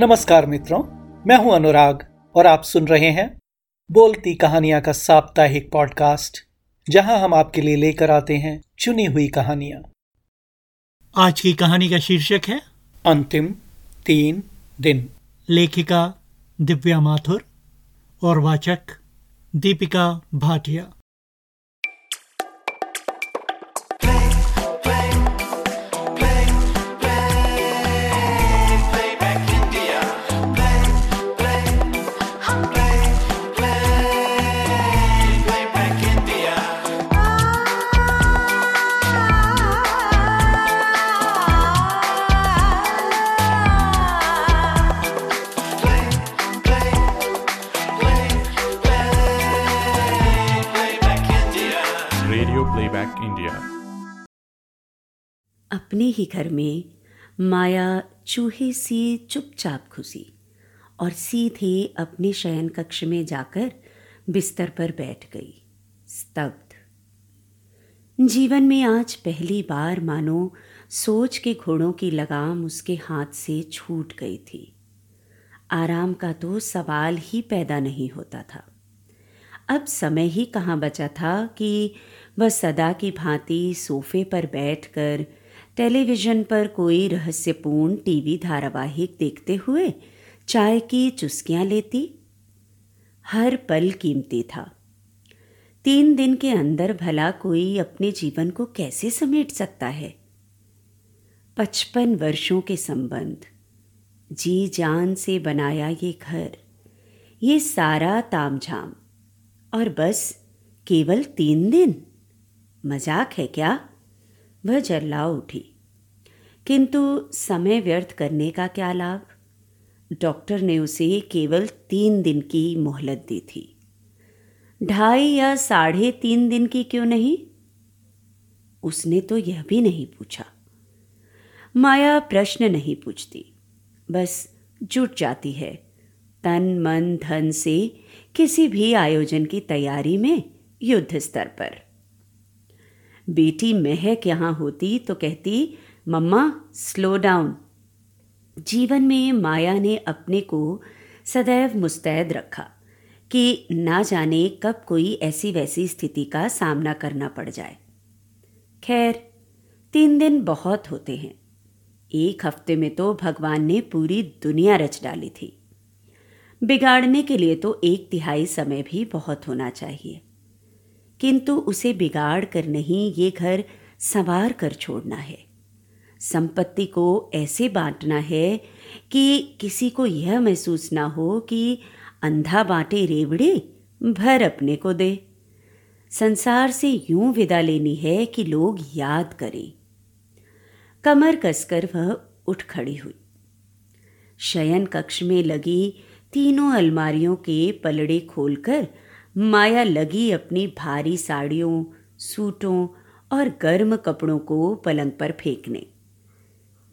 नमस्कार मित्रों मैं हूँ अनुराग और आप सुन रहे हैं बोलती कहानियाँ का साप्ताहिक पॉडकास्ट जहाँ हम आपके लिए लेकर आते हैं चुनी हुई कहानियाँ। आज की कहानी का शीर्षक है अंतिम तीन दिन। लेखिका दिव्या माथुर और वाचक दीपिका भाटिया। ही घर में माया चूहे सी चुपचाप घुसी और सीधे अपने शयन कक्ष में जाकर बिस्तर पर बैठ गई, स्तब्ध। जीवन में आज पहली बार मानो सोच के घोड़ों की लगाम उसके हाथ से छूट गई थी। आराम का तो सवाल ही पैदा नहीं होता था। अब समय ही कहाँ बचा था कि वह सदा की भांति सोफे पर बैठकर टेलीविज़न पर कोई रहस्यपूर्ण टीवी धारावाहिक देखते हुए चाय की चुस्कियाँ लेती। हर पल कीमती था। तीन दिन के अंदर भला कोई अपने जीवन को कैसे समेट सकता है? पचपन वर्षों के संबंध। जी जान से बनाया ये घर, ये सारा तामझाम। और बस केवल तीन दिन? मज़ाक है क्या? वह जल्ला उठी। किंतु समय व्यर्थ करने का क्या लाभ? डॉक्टर ने उसे केवल तीन दिन की मोहलत दी थी। ढाई या साढ़े तीन दिन की क्यों नहीं? उसने तो यह भी नहीं पूछा। माया प्रश्न नहीं पूछती। बस जुट जाती है। तन, मन, धन से किसी भी आयोजन की तैयारी में युद्ध स्तर पर। बेटी महक यहाँ होती तो कहती, मम्मा स्लो डाउन जीवन में माया ने अपने को सदैव मुस्तैद रखा कि ना जाने कब कोई ऐसी वैसी स्थिति का सामना करना पड़ जाए। खैर, तीन दिन बहुत होते हैं। एक हफ़्ते में तो भगवान ने पूरी दुनिया रच डाली थी। बिगाड़ने के लिए तो एक तिहाई समय भी बहुत होना चाहिए। किंतु उसे बिगाड़ कर नहीं ये घर संवार कर छोड़ना है। संपत्ति को ऐसे बांटना है कि किसी को यह महसूस ना हो कि अंधा बांटे रेवड़े भर अपने को दे। संसार से यूँ विदा लेनी है कि लोग याद करें। कमर कसकर वह उठ खड़ी हुई। शयन कक्ष में लगी तीनों अलमारियों के पलड़े खोलकर माया लगी अपनी भारी साड़ियों, सूटों और गर्म कपड़ों को पलंग पर फेंकने।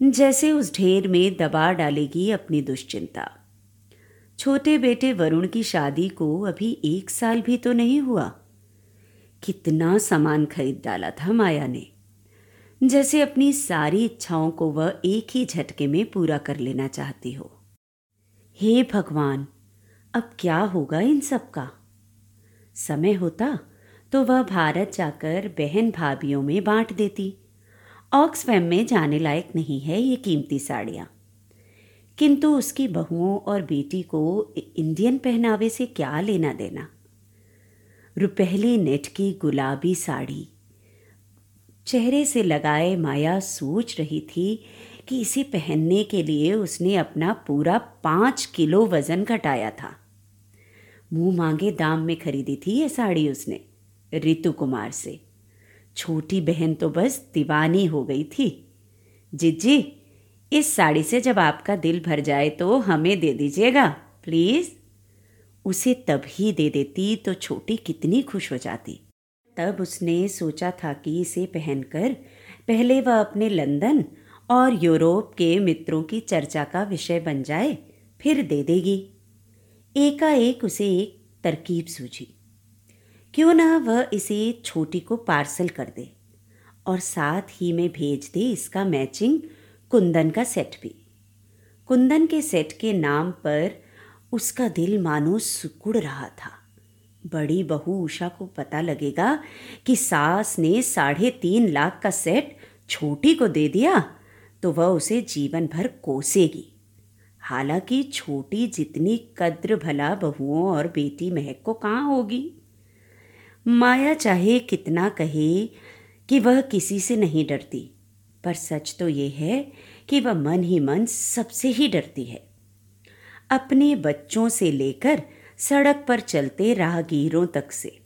जैसे उस ढेर में दबा डालेगी अपनी दुश्चिंता। छोटे बेटे वरुण की शादी को अभी एक साल भी तो नहीं हुआ। कितना सामान खरीद डाला था माया ने। जैसे अपनी सारी इच्छाओं को वह एक ही झटके में पूरा कर लेना चाहती हो। हे भगवान, अब क्या होगा इन सब का? समय होता तो वह भारत जाकर बहन भाभीियों में बांट देती। ऑक्सफैम में जाने लायक नहीं है ये कीमती साड़ियाँ। किंतु उसकी बहुओं और बेटी को इंडियन पहनावे से क्या लेना देना? रुपहली नेट की गुलाबी साड़ी। चेहरे से लगाए माया सोच रही थी कि इसे पहनने के लिए उसने अपना पूरा पाँच किलो वज़न घटाया था। मुँह मांगे दाम में खरीदी थी ये साड़ी उसने, रितु कुमार से। छोटी बहन तो बस दीवानी हो गई थी। जिज्जी, इस साड़ी से जब आपका दिल भर जाए तो हमें दे दीजिएगा, प्लीज़। उसे तभी दे देती तो छोटी कितनी खुश हो जाती। तब उसने सोचा था कि इसे पहनकर पहले वह अपने लंदन और यूरोप के मित्रों की चर्चा का विषय बन जाए, फिर दे देगी। एकाएक उसे एक तरकीब सूझी। क्यों ना वह इसे छोटी को पार्सल कर दे और साथ ही में भेज दे इसका मैचिंग कुंदन का सेट भी। कुंदन के सेट के नाम पर उसका दिल मानो सुकुड़ रहा था। बड़ी बहू उषा को पता लगेगा कि सास ने साढ़े तीन लाख का सेट छोटी को दे दिया तो वह उसे जीवन भर कोसेगी। हालाँकि छोटी जितनी कद्र भला बहुओं और बेटी महक को कहाँ होगी? माया चाहे कितना कहे कि वह किसी से नहीं डरती, पर सच तो ये है कि वह मन ही मन सबसे ही डरती है। अपने बच्चों से लेकर सड़क पर चलते राहगीरों तक से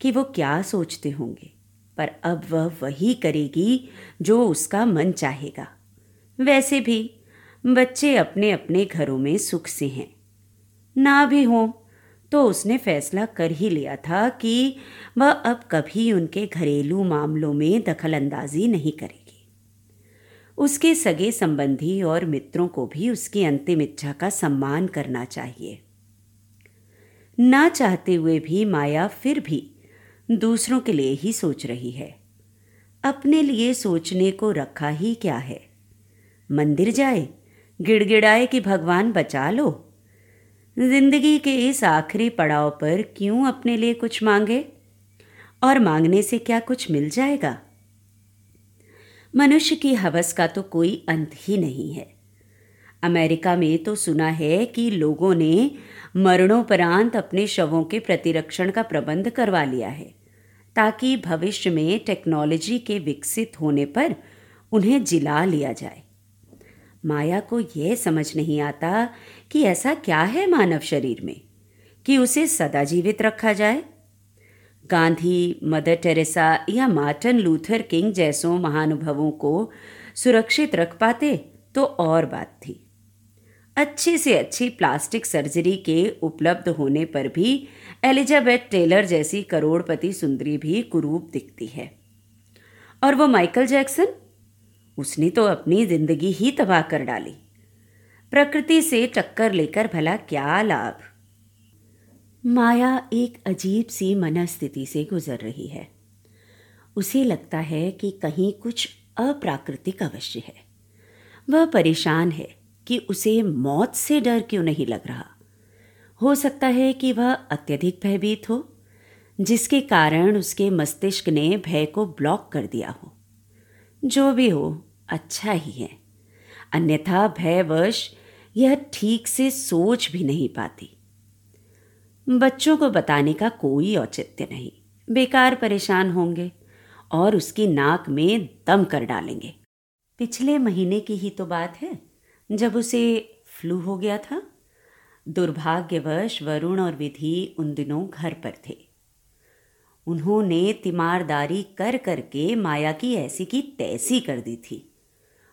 कि वो क्या सोचते होंगे, पर अब वह वही करेगी जो उसका मन चाहेगा। वैसे भी बच्चे अपने अपने घरों में सुख से हैं। ना भी हों तो उसने फैसला कर ही लिया था कि वह अब कभी उनके घरेलू मामलों में दखल अंदाजी नहीं करेगी। उसके सगे संबंधी और मित्रों को भी उसकी अंतिम इच्छा का सम्मान करना चाहिए। ना चाहते हुए भी माया फिर भी दूसरों के लिए ही सोच रही है। अपने लिए सोचने को रखा ही क्या है? मंदिर जाए गिड़गिड़ाए कि भगवान बचा लो। ज़िंदगी के इस आखिरी पड़ाव पर क्यों अपने लिए कुछ मांगे? और मांगने से क्या कुछ मिल जाएगा? मनुष्य की हवस का तो कोई अंत ही नहीं है। अमेरिका में तो सुना है कि लोगों ने मरणोपरांत अपने शवों के प्रतिरक्षण का प्रबंध करवा लिया है, ताकि भविष्य में टेक्नोलॉजी के विकसित होने पर उन्हें जिला लिया जाए। माया को यह समझ नहीं आता कि ऐसा क्या है मानव शरीर में, कि उसे सदा जीवित रखा जाए। गांधी, मदर टेरेसा या मार्टिन लूथर किंग जैसों महानुभवों को सुरक्षित रख पाते तो और बात थी। अच्छी से अच्छी प्लास्टिक सर्जरी के उपलब्ध होने पर भी एलिजाबेथ टेलर जैसी करोड़पति सुंदरी भी कुरूप दिखती है। और वो माइकल जैक्सन? उसने तो अपनी ज़िंदगी ही तबाह कर डाली। प्रकृति से टक्कर लेकर भला क्या लाभ? माया एक अजीब सी मनस्थिति से गुजर रही है। उसे लगता है कि कहीं कुछ अप्राकृतिक अवश्य है। वह परेशान है कि उसे मौत से डर क्यों नहीं लग रहा? हो सकता है कि वह अत्यधिक भयभीत हो, जिसके कारण उसके मस्तिष्क ने भय को ब्लॉक कर दिया हो। जो भी हो अच्छा ही है। अन्यथा भयवश यह ठीक से सोच भी नहीं पाती। बच्चों को बताने का कोई औचित्य नहीं। बेकार परेशान होंगे और उसकी नाक में दम कर डालेंगे। पिछले महीने की ही तो बात है, जब उसे फ्लू हो गया था। दुर्भाग्यवश वरुण और विधि उन दिनों घर पर थे। उन्होंने तिमारदारी कर करके माया की ऐसी की तैसी कर दी थी।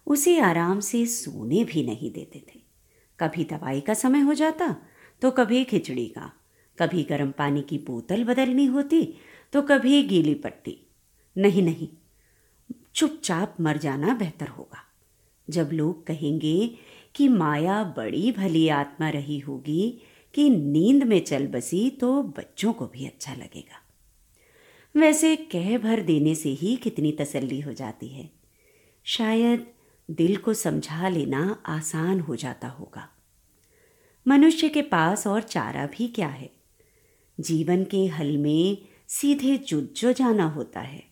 उसे आराम से सोने भी नहीं देते थे। कभी दवाई का समय हो जाता तो कभी खिचड़ी का। कभी गर्म पानी की बोतल बदलनी होती तो कभी गीली पट्टी। नहीं नहीं, चुपचाप मर जाना बेहतर होगा। जब लोग कहेंगे कि माया बड़ी भली आत्मा रही होगी, कि नींद में चल बसी तो बच्चों को भी अच्छा लगेगा। वैसे कह भर देने से ही कितनी तसल्ली हो जाती है। शायद दिल को समझा लेना आसान हो जाता होगा। मनुष्य के पास और चारा भी क्या है? जीवन के हल में सीधे जुज्जो जाना होता है।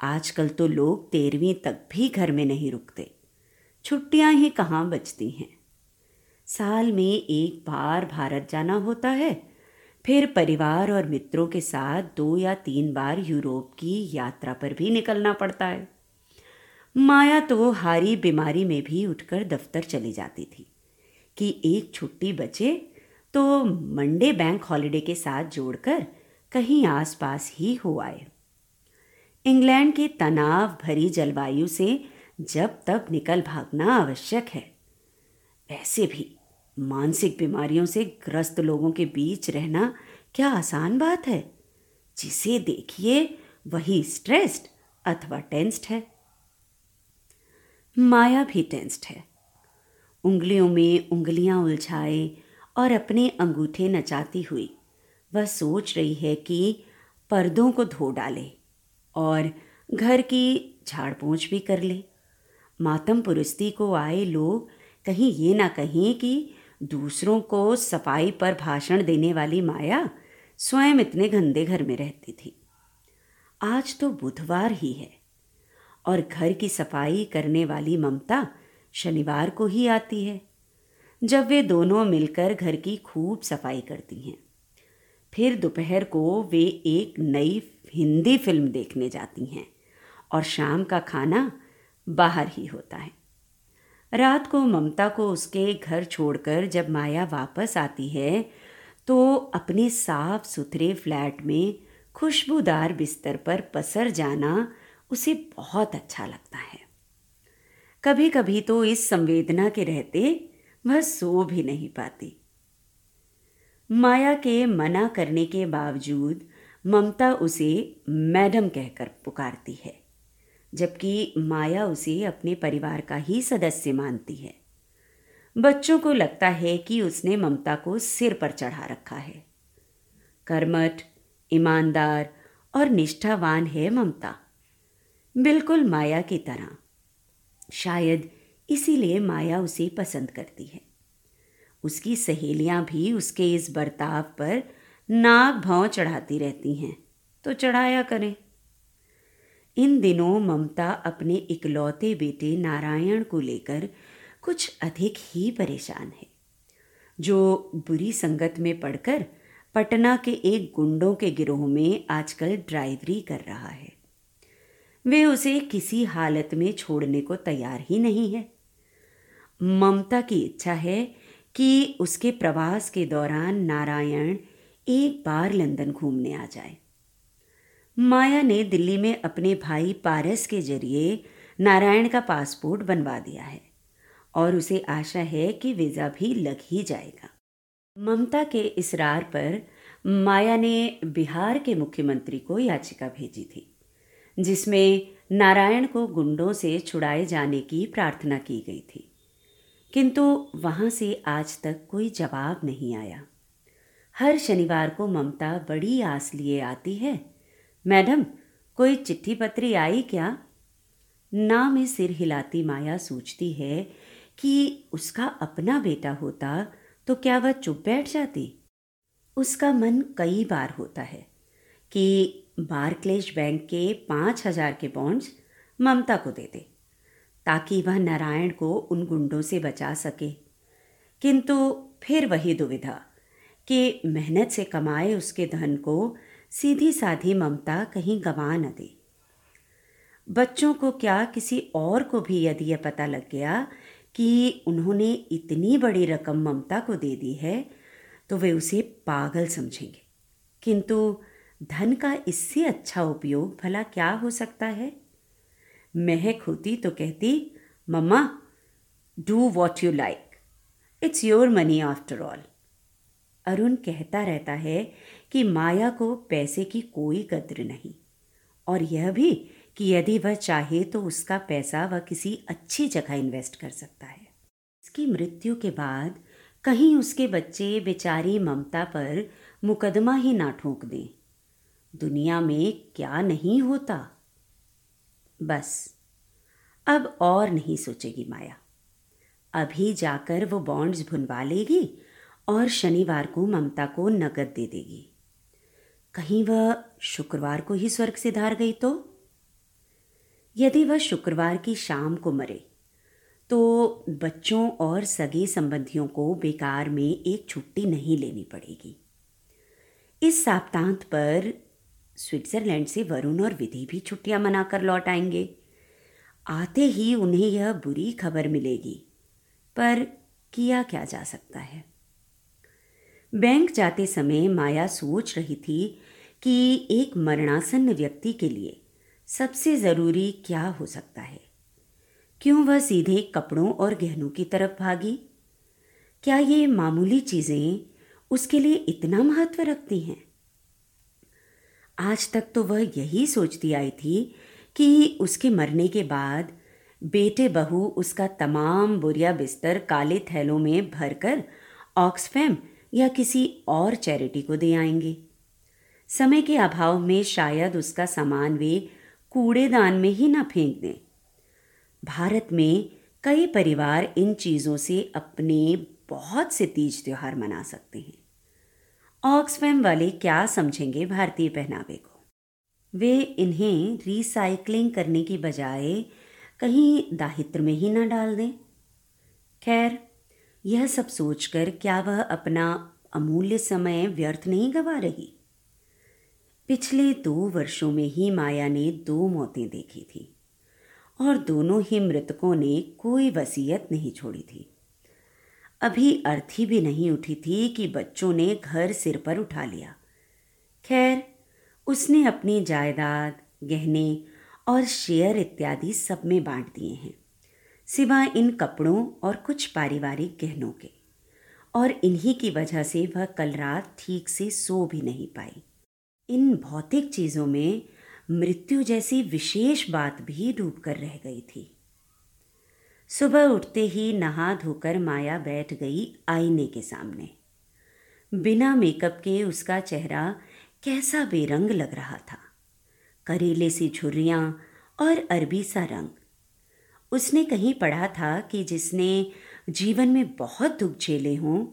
आजकल तो लोग तेरहवीं तक भी घर में नहीं रुकते। छुट्टियाँ ही कहाँ बचती हैं? साल में एक बार भारत जाना होता है, फिर परिवार और मित्रों के साथ दो या तीन बार यूरोप की यात्रा पर भी निकलना पड़ता है। माया तो हारी बीमारी में भी उठकर दफ्तर चली जाती थी। कि एक छुट्टी बचे तो मंडे बैंक हॉलिडे के साथ जोड़कर कहीं आसपास ही हो आए। इंग्लैंड के तनाव भरी जलवायु से जब तब निकल भागना आवश्यक है। ऐसे भी मानसिक बीमारियों से ग्रस्त लोगों के बीच रहना क्या आसान बात है? जिसे देखिए वही स्ट्रेस्ड अथवा टेंस्ड है। माया भी टेंस्ड है। उंगलियों में उंगलियाँ उलझाए और अपने अंगूठे नचाती हुई वह सोच रही है कि पर्दों को धो डाले और घर की झाड़ पोंछ भी कर ले। मातम पुरस्ती को आए लोग कहीं ये ना कहें कि दूसरों को सफ़ाई पर भाषण देने वाली माया स्वयं इतने गंदे घर में रहती थी। आज तो बुधवार ही है। और घर की सफ़ाई करने वाली ममता शनिवार को ही आती है, जब वे दोनों मिलकर घर की खूब सफ़ाई करती हैं। फिर दोपहर को वे एक नई हिंदी फ़िल्म देखने जाती हैं और शाम का खाना बाहर ही होता है। रात को ममता को उसके घर छोड़कर जब माया वापस आती है तो अपने साफ़ सुथरे फ्लैट में खुशबूदार बिस्तर पर पसर जाना उसे बहुत अच्छा लगता है। कभी कभी तो इस संवेदना के रहते वह सो भी नहीं पाती। माया के मना करने के बावजूद ममता उसे मैडम कहकर पुकारती है, जबकि माया उसे अपने परिवार का ही सदस्य मानती है। बच्चों को लगता है कि उसने ममता को सिर पर चढ़ा रखा है। कर्मठ, ईमानदार और निष्ठावान है ममता। बिल्कुल माया की तरह। शायद इसीलिए माया उसे पसंद करती है। उसकी सहेलियाँ भी उसके इस बर्ताव पर नाक भाव चढ़ाती रहती हैं तो चढ़ाया करें। इन दिनों ममता अपने इकलौते बेटे नारायण को लेकर कुछ अधिक ही परेशान है। जो बुरी संगत में पड़कर पटना के एक गुंडों के गिरोह में आजकल ड्राइवरी कर रहा है। वे उसे किसी हालत में छोड़ने को तैयार ही नहीं है। ममता की इच्छा है कि उसके प्रवास के दौरान नारायण एक बार लंदन घूमने आ जाए। माया ने दिल्ली में अपने भाई पारस के ज़रिए नारायण का पासपोर्ट बनवा दिया है और उसे आशा है कि वीज़ा भी लग ही जाएगा। ममता के इसरार पर माया ने बिहार के मुख्यमंत्री को याचिका भेजी थी। जिसमें नारायण को गुंडों से छुड़ाए जाने की प्रार्थना की गई थी। किंतु वहाँ से आज तक कोई जवाब नहीं आया। हर शनिवार को ममता बड़ी आस लिए आती है। मैडम, कोई चिट्ठी पत्री आई क्या? ना में सिर हिलाती माया सोचती है कि उसका अपना बेटा होता तो क्या वह चुप बैठ जाती? उसका मन कई बार होता है कि बारक्लेज बैंक के पाँच हज़ार के बॉन्ड्स ममता को दे दे, ताकि वह नारायण को उन गुंडों से बचा सके। किंतु फिर वही दुविधा कि मेहनत से कमाए उसके धन को सीधी साधी ममता कहीं गंवा न दे। बच्चों को क्या किसी और को भी यदि यह पता लग गया कि उन्होंने इतनी बड़ी रकम ममता को दे दी है तो वे उसे पागल समझेंगे। किंतु धन का इससे अच्छा उपयोग भला क्या हो सकता है? महक होती तो कहती, mama, do what you like it's your money after all Arun कहता रहता है कि माया को पैसे की कोई कद्र नहीं। और यह भी कि यदि वह चाहे तो उसका पैसा वह किसी अच्छी जगह इन्वेस्ट कर सकता है। इसकी मृत्यु के बाद कहीं उसके बच्चे बेचारी ममता पर मुकदमा ही ना ठोक दें। दुनिया में क्या नहीं होता? बस। अब और नहीं सोचेगी माया। अभी जाकर वो बॉन्ड्स भुनवा लेगी और शनिवार को ममता को नकद दे देगी। कहीं वह शुक्रवार को ही स्वर्ग से धार गई तो? यदि वह शुक्रवार की शाम को मरे तो बच्चों और सगे संबंधियों को बेकार में एक छुट्टी नहीं लेनी पड़ेगी। इस सप्तांत पर स्विट्जरलैंड से वरुण और विधि भी छुट्टियाँ मनाकर लौट आएँगे। आते ही उन्हें यह बुरी खबर मिलेगी, पर किया क्या जा सकता है? बैंक जाते समय माया सोच रही थी कि एक मरणासन्न व्यक्ति के लिए सबसे ज़रूरी क्या हो सकता है। क्यों वह सीधे कपड़ों और गहनों की तरफ़ भागी? क्या ये मामूली चीज़ें उसके लिए इतना महत्व रखती हैं? आज तक तो वह यही सोचती आई थी कि उसके मरने के बाद बेटे बहू उसका तमाम बुरिया बिस्तर काले थैलों में भरकर ऑक्सफैम या किसी और चैरिटी को दे आएँगे। समय के अभाव में शायद उसका सामान वे कूड़ेदान में ही ना फेंक दें। भारत में कई परिवार इन चीज़ों से अपने बहुत से तीज त्यौहार मना सकते हैं। ऑक्सफैम वाले क्या समझेंगे भारतीय पहनावे को? वे इन्हें रिसाइकलिंग करने की बजाय कहीं दाहित्र में ही ना डाल दें। खैर, यह सब सोचकर क्या वह अपना अमूल्य समय व्यर्थ नहीं गवा रही? पिछले दो वर्षों में ही माया ने दो मौतें देखी थी और दोनों ही मृतकों ने कोई वसीयत नहीं छोड़ी थी। अभी अर्थी भी नहीं उठी थी कि बच्चों ने घर सिर पर उठा लिया। खैर, उसने अपनी जायदाद, गहने और शेयर इत्यादि सब में बांट दिए हैं सिवाय इन कपड़ों और कुछ पारिवारिक गहनों के, और इन्हीं की वजह से वह कल रात ठीक से सो भी नहीं पाई। इन भौतिक चीज़ों में मृत्यु जैसी विशेष बात भी डूब कर रह गई थी। सुबह उठते ही नहा धोकर माया बैठ गई आईने के सामने। बिना मेकअप के उसका चेहरा कैसा बेरंग लग रहा था। करेले सी झुर्रियाँ और अरबी सा रंग। उसने कहीं पढ़ा था कि जिसने जीवन में बहुत दुख झेले हों,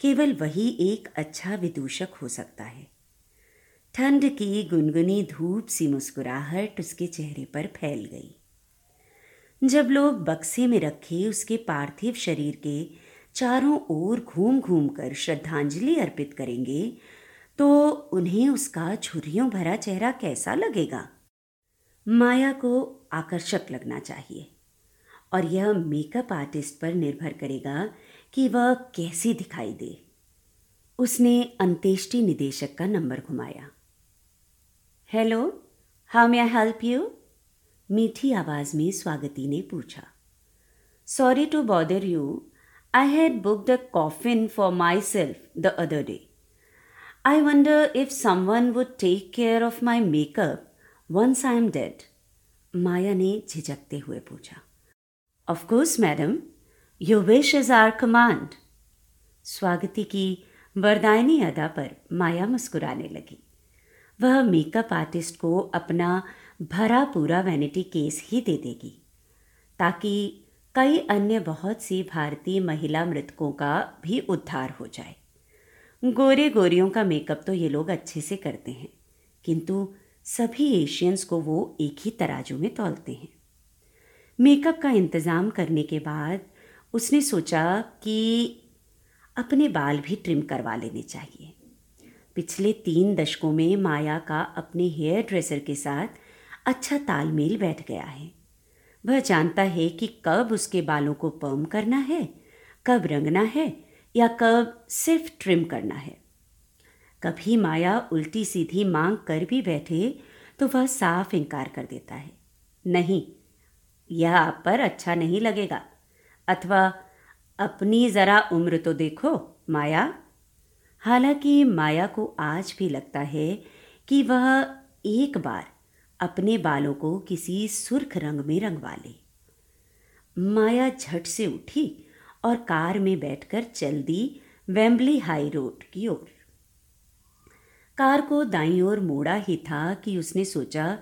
केवल वही एक अच्छा विदूषक हो सकता है। ठंड की गुनगुनी धूप सी मुस्कुराहट उसके चेहरे पर फैल गई। जब लोग बक्से में रखे उसके पार्थिव शरीर के चारों ओर घूम घूम कर श्रद्धांजलि अर्पित करेंगे तो उन्हें उसका छुरियों भरा चेहरा कैसा लगेगा? माया को आकर्षक लगना चाहिए और यह मेकअप आर्टिस्ट पर निर्भर करेगा कि वह कैसी दिखाई दे। उसने अंत्येष्टि निदेशक का नंबर घुमाया। Hello, how may I help you? मीठी आवाज़ में स्वागती ने पूछा sorry to bother you I had book the coffin for myself the other day I wonder if someone would take care of my makeup once I am dead. Maya ने झिझकते हुए पूछा of course madam your wish is our command Swagati की वरदायनी अदा पर माया मुस्कुराने लगी। वह मेकअप आर्टिस्ट को अपना भरा पूरा वैनिटी केस ही दे देगी। ताकि कई अन्य बहुत सी भारतीय महिला मृतकों का भी उद्धार हो जाए। गोरे गोरियों का मेकअप तो ये लोग अच्छे से करते हैं, किंतु सभी एशियंस को वो एक ही तराजू में तोलते हैं। मेकअप का इंतज़ाम करने के बाद उसने सोचा कि अपने बाल भी ट्रिम करवा लेने चाहिए। पिछले तीन दशकों में माया का अपने हेयर ड्रेसर के साथ अच्छा तालमेल बैठ गया है। वह जानता है कि कब उसके बालों को पर्म करना है, कब रंगना है, या कब सिर्फ़ ट्रिम करना है। कभी माया उल्टी सीधी मांग कर भी बैठे तो वह साफ़ इनकार कर देता है। नहीं, यह आप पर अच्छा नहीं लगेगा। अथवा, अपनी ज़रा उम्र तो देखो, माया। हालाँकि माया को आज भी लगता है कि वह एक बार अपने बालों को किसी सुर्ख रंग में रंगवा ले। माया झट से उठी और कार में बैठकर चल दी वेम्बली हाई रोड की ओर। कार को दाई ओर मोड़ा ही था कि उसने सोचा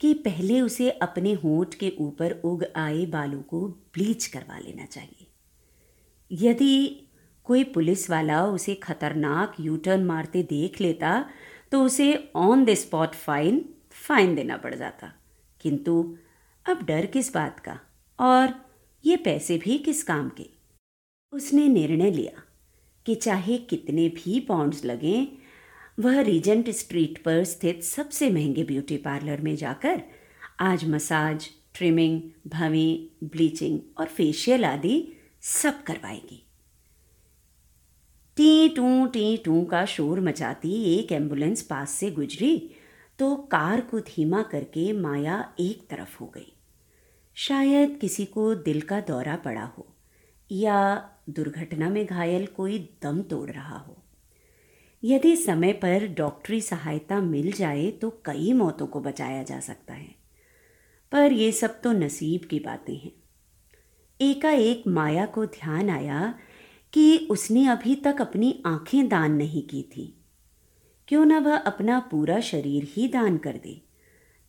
कि पहले उसे अपने होंठ के ऊपर उग आए बालों को ब्लीच करवा लेना चाहिए। यदि कोई पुलिस वाला उसे खतरनाक यूटर्न मारते देख लेता तो उसे on the spot fine fine देना पड़ जाता। किंतु अब डर किस बात का? और ये पैसे भी किस काम के? उसने निर्णय लिया कि चाहे कितने भी पाउंड्स लगें, वह रीजेंट स्ट्रीट पर स्थित सबसे महँगे ब्यूटी पार्लर में जाकर आज मसाज ट्रिमिंग भवी ब्लीचिंग और फेशियल आदि सब करवाएगी। टी टू टी टू का शोर मचाती एक एंबुलेंस पास से गुजरी तो कार को धीमा करके माया एक तरफ़ हो गई। शायद किसी को दिल का दौरा पड़ा हो, या दुर्घटना में घायल कोई दम तोड़ रहा हो। यदि समय पर डॉक्टरी सहायता मिल जाए तो कई मौतों को बचाया जा सकता है। पर ये सब तो नसीब की बातें हैं। एकाएक माया को ध्यान आया कि उसने अभी तक अपनी आँखें दान नहीं की थी। क्यों ना वह अपना पूरा शरीर ही दान कर दे,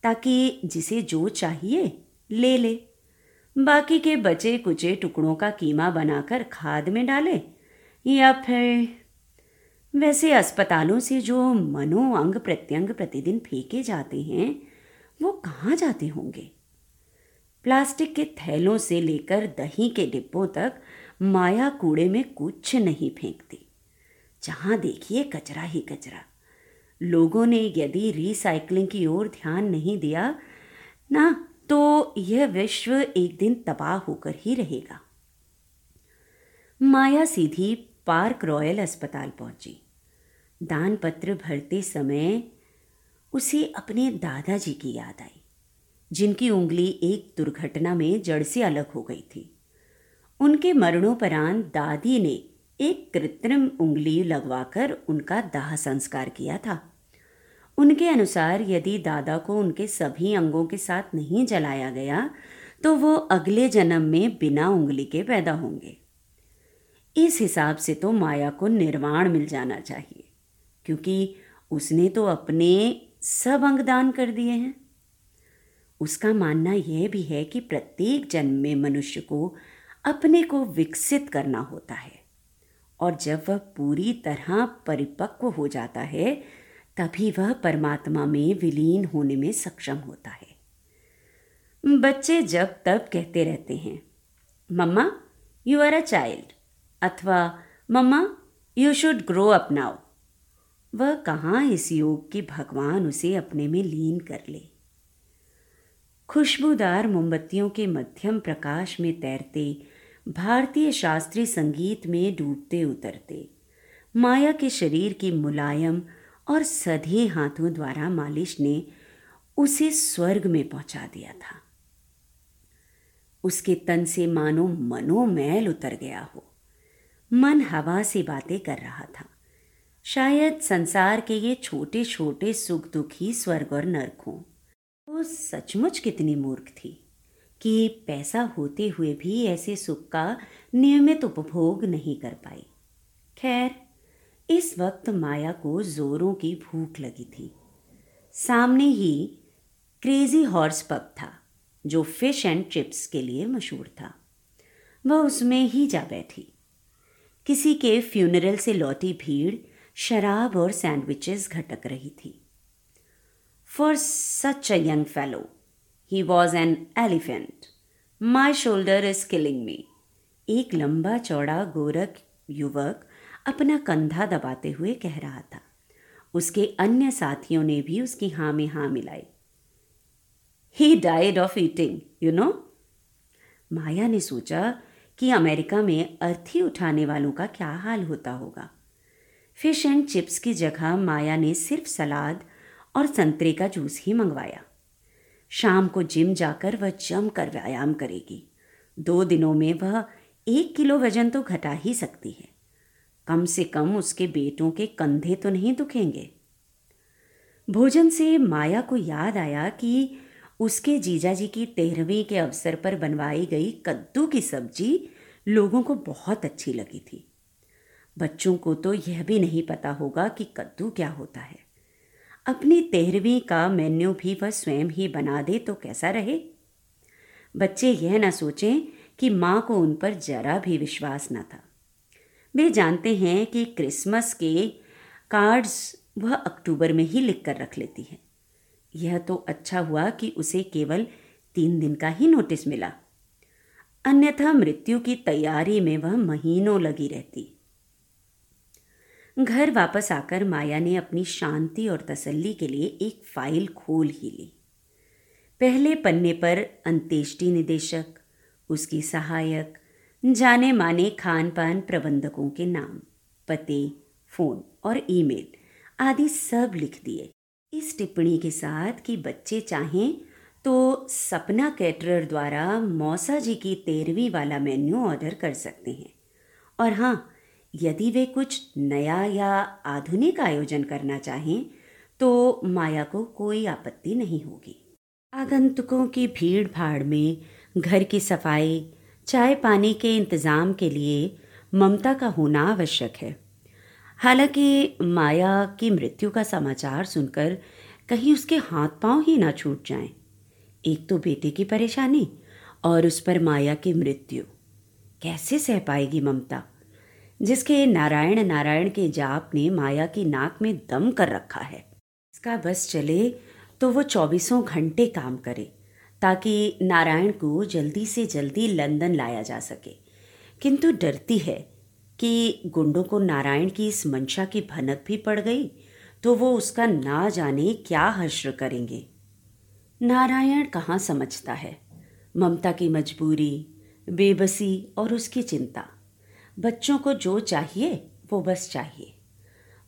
ताकि जिसे जो चाहिए ले ले। बाकी के बचे कुचे टुकड़ों का कीमा बनाकर खाद में डाले, या फिर वैसे अस्पतालों से जो मनो अंग प्रत्यंग प्रतिदिन फेंके जाते हैं, वो कहाँ जाते होंगे? प्लास्टिक के थैलों से लेकर दही के डिब्बों तक माया कूड़े में कुछ नहीं फेंकती। जहाँ देखिए कचरा ही कचरा। लोगों ने यदि रिसाइकलिंग की ओर ध्यान नहीं दिया, ना तो यह विश्व एक दिन तबाह होकर ही रहेगा। माया सीधी पार्क रॉयल अस्पताल पहुँची। दान पत्र भरते समय उसे अपने दादाजी की याद आई, जिनकी उंगली एक दुर्घटना में जड़ से अलग हो गई थी। उनके मरणोपरांत दादी ने एक कृत्रिम उंगली लगवाकर उनका दाह संस्कार किया था। उनके अनुसार यदि दादा को उनके सभी अंगों के साथ नहीं जलाया गया तो वो अगले जन्म में बिना उंगली के पैदा होंगे। इस हिसाब से तो माया को निर्वाण मिल जाना चाहिए, क्योंकि उसने तो अपने सब अंग दान कर दिए हैं। उसका मानना यह भी है कि प्रत्येक जन्म में मनुष्य को अपने को विकसित करना होता है, और जब वह पूरी तरह परिपक्व हो जाता है तभी वह परमात्मा में विलीन होने में सक्षम होता है। बच्चे जब तब कहते रहते हैं, mamma you are a child अथवा, mamma you should grow up now वह कहाँ इस योग की भगवान उसे अपने में लीन कर ले। खुशबूदार मोमबत्तियों के मध्यम प्रकाश में तैरते, भारतीय शास्त्रीय संगीत में डूबते उतरते, माया के शरीर की मुलायम और सधे हाथों द्वारा मालिश ने उसे स्वर्ग में पहुँचा दिया था। उसके तन से मानो मनोमैल उतर गया हो। मन हवा से बातें कर रहा था। शायद संसार के ये छोटे छोटे सुख दुख ही स्वर्ग और नर्क हों वो सचमुच कितनी मूर्ख थी कि पैसा होते हुए भी ऐसे सुख का नियमित उपभोग नहीं कर पाई। खैर इस वक्त माया को जोरों की भूख लगी थी। सामने ही क्रेजी हॉर्स पब था, जो फ़िश एंड चिप्स के लिए मशहूर था। वह उसमें ही जा बैठी। किसी के फ्यूनरल से लौटी भीड़ शराब और सैंडविचेस घटक रही थी। For such a young fellow he was an elephant my shoulder is killing me एक लंबा चौड़ा गोरख युवक अपना कंधा दबाते हुए कह रहा था। उसके अन्य साथियों ने भी उसकी हाँ में हाँ मिलाई। He died of eating you know Maya ने सोचा कि अमेरिका में अर्थी उठाने वालों का क्या हाल होता होगा। फ़िश एंड चिप्स की जगह माया ने सिर्फ़ सलाद और संतरे का जूस ही मंगवाया। शाम को जिम जाकर वह जम कर व्यायाम करेगी। दो दिनों में वह एक किलो वज़न तो घटा ही सकती है। कम से कम उसके बेटों के कंधे तो नहीं दुखेंगे। भोजन से माया को याद आया कि उसके जीजाजी की तेरहवीं के अवसर पर बनवाई गई कद्दू की सब्ज़ी लोगों को बहुत अच्छी लगी थी। बच्चों को तो यह भी नहीं पता होगा कि कद्दू क्या होता है। अपनी तेरहवीं का मेन्यू भी वह स्वयं ही बना दे तो कैसा रहे? बच्चे यह ना सोचें कि माँ को उन पर जरा भी विश्वास न था। वे जानते हैं कि क्रिसमस के कार्ड्स वह अक्टूबर में ही लिख कर रख लेती है। यह तो अच्छा हुआ कि उसे केवल तीन दिन का ही नोटिस मिला। अन्यथा मृत्यु की तैयारी में वह महीनों लगी रहती। घर वापस आकर माया ने अपनी शांति और तसल्ली के लिए एक फ़ाइल खोल ही ली। पहले पन्ने पर अंत्येष्टि निदेशक, उसकी सहायक जाने माने खान पान प्रबंधकों के नाम, पते, फ़ोन और ईमेल आदि सब लिख दिए। इस टिप्पणी के साथ कि बच्चे चाहें तो सपना कैटरर द्वारा मौसा जी की तेरहवीं वाला मेन्यू ऑर्डर कर सकते हैं। और हाँ यदि वे कुछ नया या आधुनिक आयोजन करना चाहें तो माया को कोई आपत्ति नहीं होगी। आगंतुकों की भीड़ भाड़ में घर की सफ़ाई चाय पानी के इंतज़ाम के लिए ममता का होना आवश्यक है। हालाँकि माया की मृत्यु का समाचार सुनकर कहीं उसके हाथ पाँव ही ना छूट जाएँ। एक तो बेटे की परेशानी और उस पर माया की मृत्यु। कैसे सह पाएगी ममता? जिसके नारायण नारायण के जाप ने माया की नाक में दम कर रखा है। इसका बस चले तो वो चौबीसों घंटे काम करे। ताकि नारायण को जल्दी से जल्दी लंदन लाया जा सके। किंतु डरती है कि गुंडों को नारायण की इस मंशा की भनक भी पड़ गई तो वो उसका ना जाने क्या हश्र करेंगे। नारायण कहाँ समझता है? ममता की मजबूरी, बेबसी और उसकी चिंता। बच्चों को जो चाहिए, वो बस चाहिए।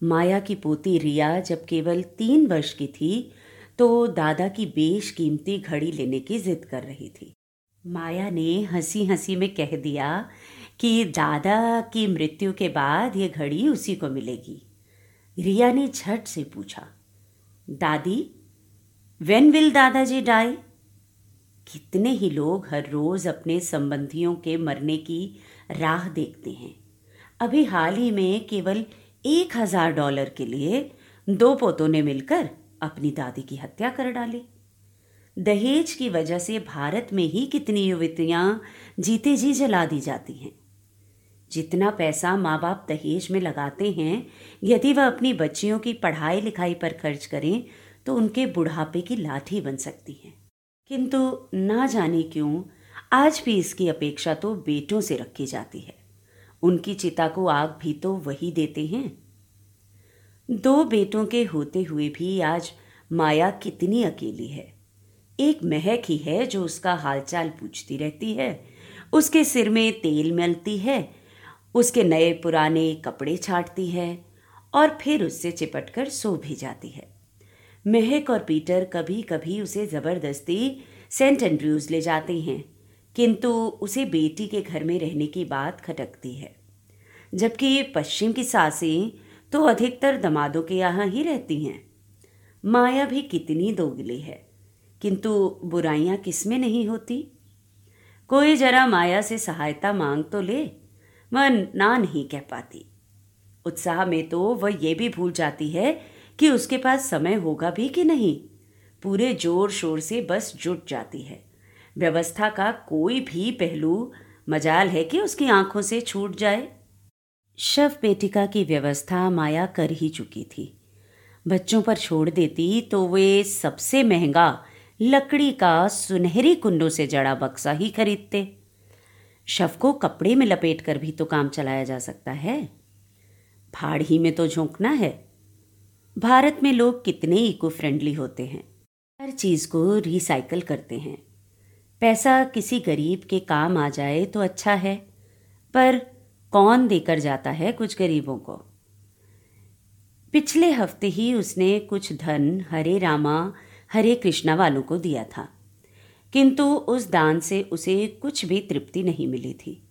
माया की पोती रिया जब केवल तीन वर्ष की थी तो दादा की बेशकीमती घड़ी लेने की जिद कर रही थी। माया ने हँसी हँसी में कह दिया कि दादा की मृत्यु के बाद ये घड़ी उसी को मिलेगी। रिया ने झट से पूछा, दादी वेन विल दादाजी डाई कितने ही लोग हर रोज अपने संबंधियों के मरने की राह देखते हैं। अभी हाल ही में केवल एक हज़ार डॉलर के लिए दो पोतों ने मिलकर अपनी दादी की हत्या कर डाली। दहेज की वजह से भारत में ही कितनी युवतियाँ जीते जी जला दी जाती हैं। जितना पैसा माँ बाप दहेज में लगाते हैं, यदि वह अपनी बच्चियों की पढ़ाई लिखाई पर खर्च करें तो उनके बुढ़ापे की लाठी बन सकती हैं। किंतु ना जाने क्यों, आज भी इसकी अपेक्षा तो बेटों से रखी जाती है। उनकी चिता को आग भी तो वही देते हैं। दो बेटों के होते हुए भी आज माया कितनी अकेली है। एक महक ही है जो उसका हालचाल पूछती रहती है। उसके सिर में तेल मलती है, उसके नए पुराने कपड़े छाटती है और फिर उससे चिपट कर सो भी जाती है। महक और पीटर कभी कभी उसे ज़बरदस्ती सेंट एंड्रयूज़ ले जाते हैं, किंतु उसे बेटी के घर में रहने की बात खटकती है। जबकि पश्चिम की सासें तो अधिकतर दमादों के यहाँ ही रहती हैं। माया भी कितनी दोगली है, किंतु बुराइयाँ किसमें नहीं होती? कोई जरा माया से सहायता मांग तो ले वह ना नहीं कह पाती। उत्साह में तो वह ये भी भूल जाती है कि उसके पास समय होगा भी कि नहीं। पूरे ज़ोर शोर से बस जुट जाती है। व्यवस्था का कोई भी पहलू, मजाल है कि उसकी आँखों से छूट जाए। शव पेटिका की व्यवस्था माया कर ही चुकी थी। बच्चों पर छोड़ देती तो वे सबसे महँगा लकड़ी का सुनहरी कुंडों से जड़ा बक्सा ही खरीदते। शव को कपड़े में लपेट कर भी तो काम चलाया जा सकता है। भाड़ ही में तो झोंकना है। भारत में लोग कितने इको फ्रेंडली होते हैं। हर चीज़ को रिसाइकल करते हैं। पैसा किसी गरीब के काम आ जाए तो अच्छा है, पर कौन देकर जाता है कुछ गरीबों को? पिछले हफ़्ते ही उसने कुछ धन हरे रामा, हरे कृष्णा वालों को दिया था। किंतु उस दान से उसे कुछ भी तृप्ति नहीं मिली थी।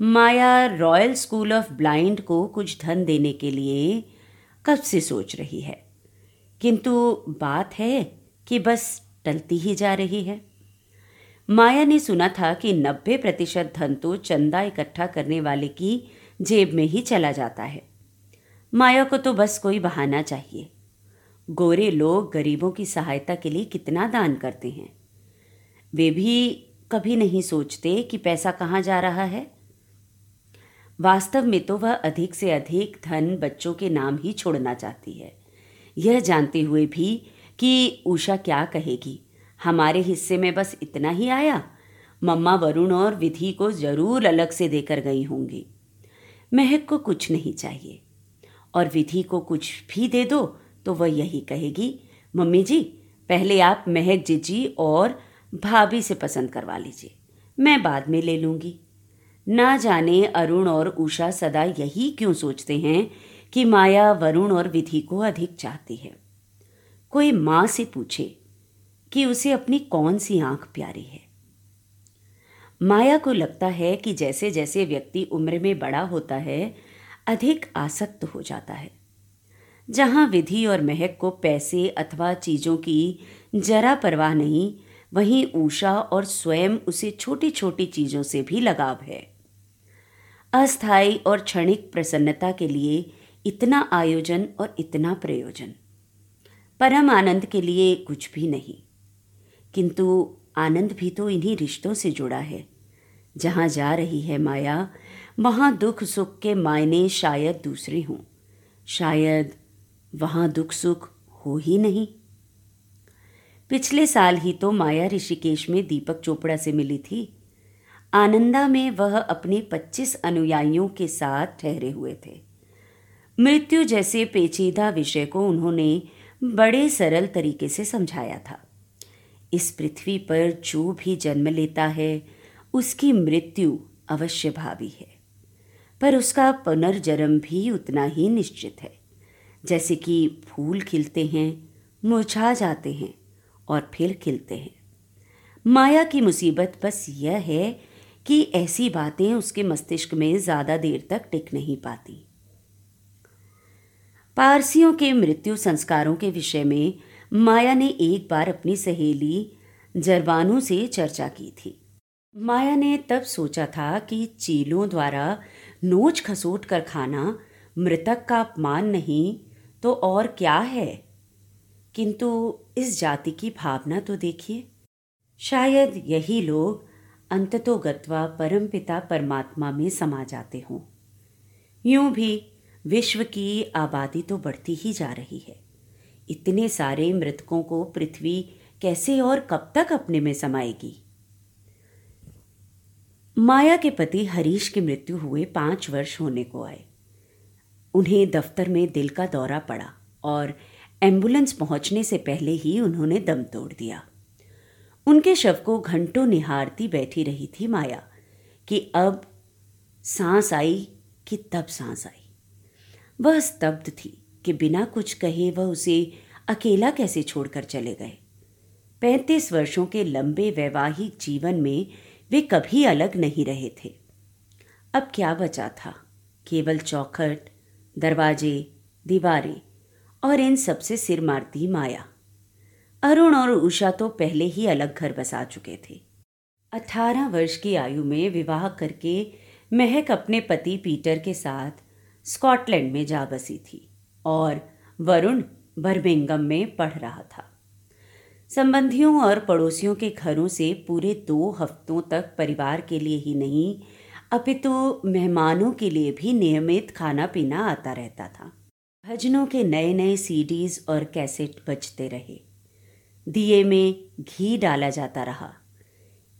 Maya royal school of blind को कुछ धन देने के लिए कब से सोच रही है? किंतु बात है कि बस टलती ही जा रही है। माया ने सुना था कि नब्बे प्रतिशत धन तो चंदा इकट्ठा करने वाले की जेब में ही चला जाता है। माया को तो बस कोई बहाना चाहिए। गोरे लोग गरीबों की सहायता के लिए कितना दान करते हैं। वे भी कभी नहीं सोचते कि पैसा कहाँ जा रहा है। वास्तव में तो वह अधिक से अधिक धन बच्चों के नाम ही छोड़ना चाहती है। यह जानते हुए भी कि उषा क्या कहेगी। हमारे हिस्से में बस इतना ही आया। मम्मा वरुण और विधि को ज़रूर अलग से देकर गई होंगी। महक को कुछ नहीं चाहिए। और विधि को कुछ भी दे दो तो वह यही कहेगी, मम्मी जी, पहले आप महक जीजी और भाभी से पसंद करवा लीजिए। मैं बाद में ले लूँगी। ना जाने अरुण और उषा सदा यही क्यों सोचते हैं कि माया वरुण और विधि को अधिक चाहती है। कोई माँ से पूछे कि उसे अपनी कौन सी आँख प्यारी है। माया को लगता है कि जैसे जैसे व्यक्ति उम्र में बड़ा होता है, अधिक आसक्त हो जाता है। जहाँ विधि और महक को पैसे अथवा चीज़ों की जरा परवाह नहीं, वहीं ऊषा और स्वयं उसे छोटी छोटी चीज़ों से भी लगाव है। अस्थायी और क्षणिक प्रसन्नता के लिए इतना आयोजन और इतना प्रयोजन। परम आनंद के लिए कुछ भी नहीं। किंतु आनंद भी तो इन्हीं रिश्तों से जुड़ा है। जहाँ जा रही है माया, वहाँ दुख सुख के मायने शायद दूसरे हों। शायद वहाँ दुख सुख हो ही नहीं। पिछले साल ही तो माया ऋषिकेश में दीपक चोपड़ा से मिली थी। आनंदा में वह अपने पच्चीस अनुयायियों के साथ ठहरे हुए थे। मृत्यु जैसे पेचीदा विषय को उन्होंने बड़े सरल तरीके से समझाया था। इस पृथ्वी पर जो भी जन्म लेता है, उसकी मृत्यु अवश्य भावी है। पर उसका पुनर्जन्म भी उतना ही निश्चित है। जैसे कि फूल खिलते हैं, मुरझा जाते हैं और फिर खिलते हैं। माया की मुसीबत बस यह है कि ऐसी बातें उसके मस्तिष्क में ज़्यादा देर तक टिक नहीं पाती। पारसियों के मृत्यु संस्कारों के विषय में माया ने एक बार अपनी सहेली जरबानू से चर्चा की थी। माया ने तब सोचा था कि चीलों द्वारा नोच खसोट कर खाना मृतक का अपमान नहीं तो और क्या है? किंतु इस जाति की भावना तो देखिए। शायद यही लोग अंततोगत्वा परमपिता परमात्मा में समा जाते हों। यूँ भी विश्व की आबादी तो बढ़ती ही जा रही है। इतने सारे मृतकों को पृथ्वी कैसे और कब तक अपने में समाएगी? माया के पति हरीश की मृत्यु हुए पाँच वर्ष होने को आए। उन्हें दफ्तर में दिल का दौरा पड़ा और एंबुलेंस पहुँचने से पहले ही उन्होंने दम तोड़ दिया। उनके शव को घंटों निहारती बैठी रही थी माया कि अब सांस आई कि तब सांस आई। वह स्तब्ध थी। कि बिना कुछ कहे वह उसे अकेला कैसे छोड़कर चले गए? पैंतीस वर्षों के लंबे वैवाहिक जीवन में वे कभी अलग नहीं रहे थे। अब क्या बचा था? केवल चौखट, दरवाजे, दीवारें और इन सबसे सिर मारती माया। अरुण और उषा तो पहले ही अलग घर बसा चुके थे। अठारह वर्ष की आयु में विवाह करके महक अपने पति पीटर के साथ स्कॉटलैंड में जा बसी थी। और वरुण बर्मिंगम में पढ़ रहा था। संबंधियों और पड़ोसियों के घरों से पूरे दो हफ्तों तक परिवार के लिए ही नहीं, अपितु तो मेहमानों के लिए भी नियमित खाना पीना आता रहता था। भजनों के नए नए सीडीज और कैसेट बजते रहे। दिए में घी डाला जाता रहा।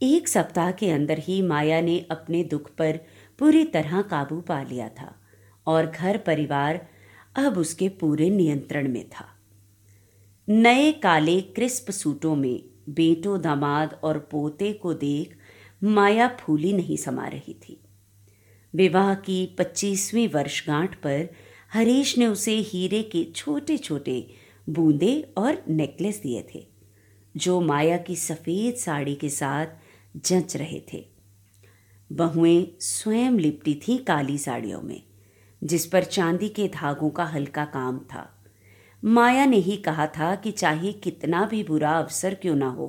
एक सप्ताह के अंदर ही माया ने अपने दुख पर पूरी तरह काबू पा लिया था और घर परिवार अब उसके पूरे नियंत्रण में था। नए काले क्रिस्प सूटों में बेटो दामाद और पोते को देख माया फूली नहीं समा रही थी। विवाह की पच्चीसवीं वर्षगांठ पर हरीश ने उसे हीरे के छोटे छोटे बूंदे और नेकलेस दिए थे, जो माया की सफ़ेद साड़ी के साथ जंच रहे थे। बहुएँ स्वयं लिपटी थी काली साड़ियों में। जिस पर चांदी के धागों का हल्का काम था। माया ने ही कहा था कि चाहे कितना भी बुरा अवसर क्यों ना हो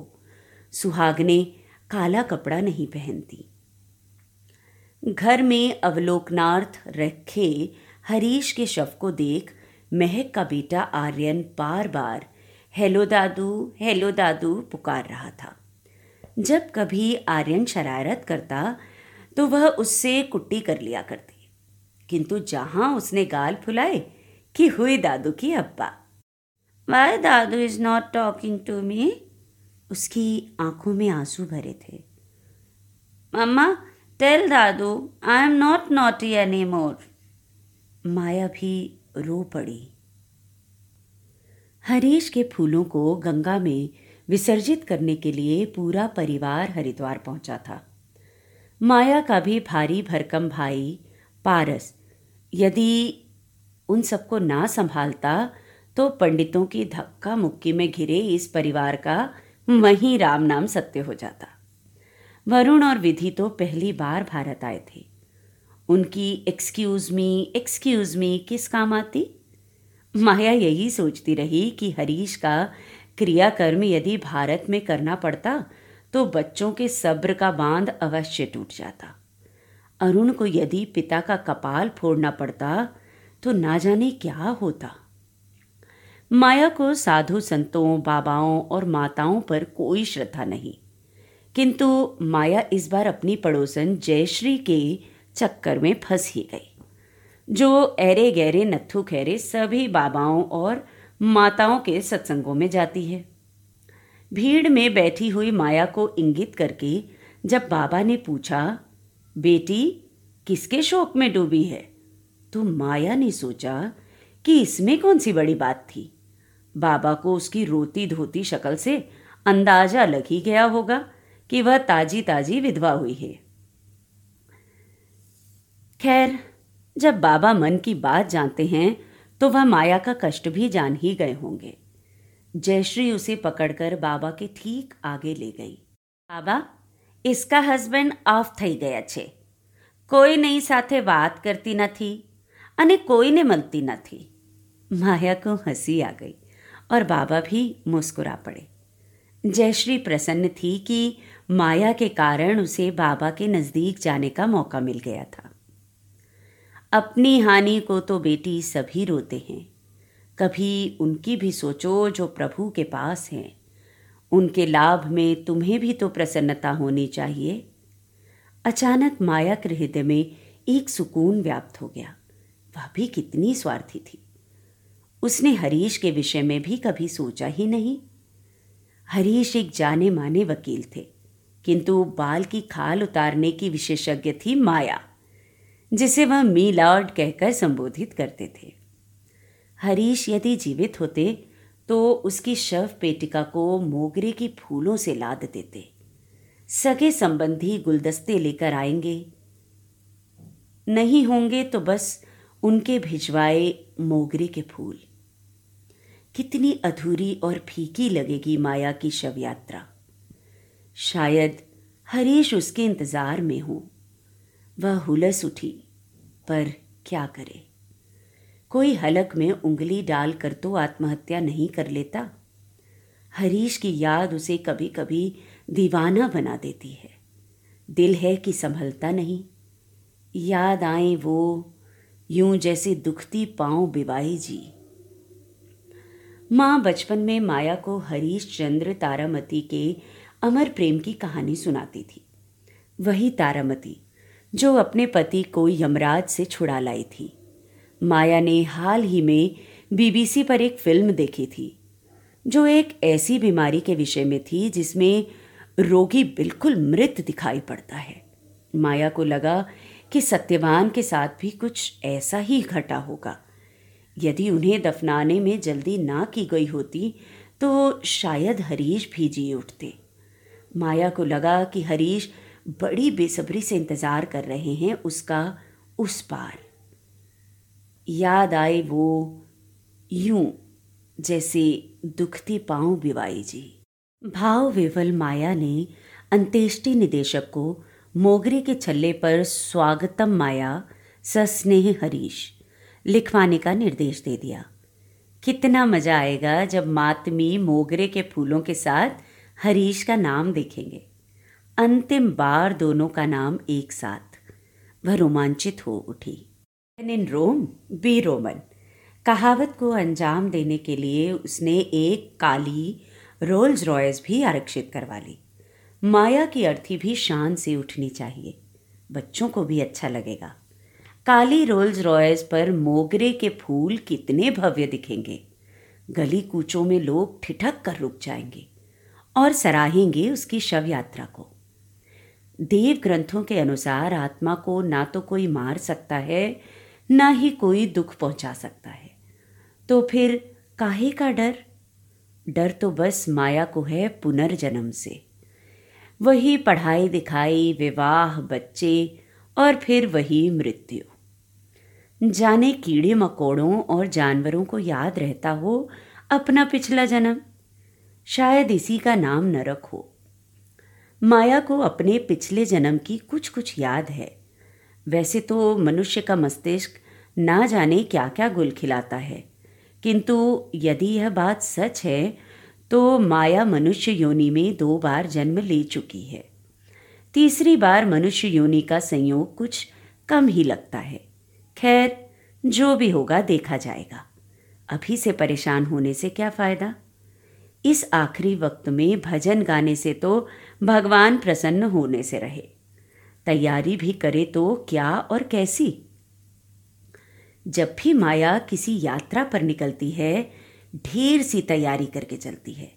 सुहागने काला कपड़ा नहीं पहनती। घर में अवलोकनार्थ रखे हरीश के शव को देख महक का बेटा आर्यन बार बार हेलो दादू हेलो दादू पुकार रहा था। जब कभी आर्यन शरारत करता तो वह उससे कुट्टी कर लिया करती। किंतु जहाँ उसने गाल फुलाए कि हुई दादू की अब्बा। Why Dadu is not talking to me उसकी आँखों में आँसू भरे थे। मम्मा tell Dadu I am not naughty any more Maya भी रो पड़ी। हरीश के फूलों को गंगा में विसर्जित करने के लिए पूरा परिवार हरिद्वार पहुँचा था। माया का भी भारी भरकम भाई, पारस यदि उन सबको ना संभालता तो पंडितों की धक्का मुक्की में घिरे इस परिवार का वहीं राम नाम सत्य हो जाता। वरुण और विधि तो पहली बार भारत आए थे। उनकी एक्सक्यूज़ मी एक्सक्यूज़ मी किस काम आती? माया यही सोचती रही कि हरीश का क्रियाकर्म यदि भारत में करना पड़ता तो बच्चों के सब्र का बाँध अवश्य टूट जाता। अरुण को यदि पिता का कपाल फोड़ना पड़ता तो ना जाने क्या होता। माया को साधु संतों, बाबाओं और माताओं पर कोई श्रद्धा नहीं। किंतु माया इस बार अपनी पड़ोसन जयश्री के चक्कर में फंस ही गई, जो ऐरे गहरे नत्थु खैरे सभी बाबाओं और माताओं के सत्संगों में जाती है। भीड़ में बैठी हुई माया को इंगित करके जब बाबा ने पूछा बेटी, किसके शोक में डूबी है? तो माया ने सोचा कि इसमें कौन सी बड़ी बात थी। बाबा को उसकी रोती धोती शक्ल से अंदाज़ा लग ही गया होगा कि वह ताजी ताजी विधवा हुई है। खैर, जब बाबा मन की बात जानते हैं तो वह माया का कष्ट भी जान ही गए होंगे। जयश्री उसे पकड़कर बाबा के ठीक आगे ले गई। बाबा इसका हस्बैंड ऑफ થઈ ગયા છે કોઈ નહીં સાથે વાત કરતી નથી અને કોઈને મળતી નથી माया को हंसी आ गई और बाबा भी मुस्कुरा पड़े जयश्री प्रसन्न थी कि माया के कारण उसे बाबा के नज़दीक जाने का मौका मिल गया था अपनी हानि को तो बेटी सभी रोते हैं कभी उनकी भी सोचो जो प्रभु के पास हैं उनके लाभ में तुम्हें भी तो प्रसन्नता होनी चाहिए। अचानक माया के हृदय में एक सुकून व्याप्त हो गया। वह भी कितनी स्वार्थी थी। उसने हरीश के विषय में भी कभी सोचा ही नहीं। हरीश एक जाने माने वकील थे, किंतु बाल की खाल उतारने की विशेषज्ञ थी माया, जिसे वह मी लॉर्ड कहकर संबोधित करते थे। हरीश यदि जीवित होते तो उसकी शव पेटिका को मोगरे की फूलों से लाद देते। सगे संबंधी गुलदस्ते लेकर आएँगे। नहीं होंगे तो बस उनके भिजवाए मोगरे के फूल। कितनी अधूरी और फीकी लगेगी माया की शव यात्रा। शायद हरीश उसके इंतज़ार में हो। वह हुलस उठी, पर क्या करे? कोई हलक में उंगली डालकर तो आत्महत्या नहीं कर लेता? हरीश की याद उसे कभी कभी दीवाना बना देती है। दिल है कि संभलता नहीं। याद आए वो, यूँ जैसे दुखती पाँव बिवाई जी। माँ बचपन में माया को हरीश चंद्र तारामती के अमर प्रेम की कहानी सुनाती थी। वही तारामती, जो अपने पति को यमराज से छुड़ा लाई थी। माया ने हाल ही में बीबीसी पर एक फ़िल्म देखी थी, जो एक ऐसी बीमारी के विषय में थी जिसमें रोगी बिल्कुल मृत दिखाई पड़ता है। माया को लगा कि सत्यवान के साथ भी कुछ ऐसा ही घटा होगा। यदि उन्हें दफनाने में जल्दी ना की गई होती तो शायद हरीश भी जी उठते। माया को लगा कि हरीश बड़ी बेसब्री से इंतज़ार कर रहे हैं उसका उस पार। याद आए वो यूँ जैसे दुखती पाँव बिवाई जी। भाव विवल माया ने अंत्येष्टि निदेशक को मोगरे के छल्ले पर स्वागतम माया, सस्नेह हरीश, लिखवाने का निर्देश दे दिया। कितना मज़ा आएगा जब मातमी मोगरे के फूलों के साथ हरीश का नाम देखेंगे। अंतिम बार दोनों का नाम एक साथ, वह रोमांचित हो उठी। In Rome, be Roman. कहावत को अंजाम देने के लिए उसने एक काली रोल्स रॉयस भी आरक्षित करवा ली। माया की अर्थी भी शान से उठनी चाहिए। बच्चों को भी अच्छा लगेगा। काली रोल्स रॉयस पर मोगरे के फूल कितने भव्य दिखेंगे। गली कूचों में लोग ठिठक कर रुक जाएँगे और सराहेंगे उसकी शव यात्रा को। देव ग्रंथों के अनुसार आत्मा को ना तो कोई मार सकता है ना ही कोई दुख पहुँचा सकता है। तो फिर काहे का डर? डर तो बस माया को है पुनर्जन्म से। वही पढ़ाई दिखाई, विवाह, बच्चे और फिर वही मृत्यु। जाने कीड़े मकोड़ों और जानवरों को याद रहता हो अपना पिछला जन्म। शायद इसी का नाम नरक हो। माया को अपने पिछले जन्म की कुछ कुछ याद है। वैसे तो मनुष्य का मस्तिष्क ना जाने क्या क्या गुल खिलाता है। किंतु यदि यह बात सच है तो माया मनुष्य योनि में दो बार जन्म ले चुकी है। तीसरी बार मनुष्य योनि का संयोग कुछ कम ही लगता है। खैर, जो भी होगा देखा जाएगा। अभी से परेशान होने से क्या फ़ायदा? इस आखिरी वक्त में भजन गाने से तो भगवान प्रसन्न होने से रहे। तैयारी भी करे तो क्या और कैसी? जब भी माया किसी यात्रा पर निकलती है, ढेर सी तैयारी करके चलती है।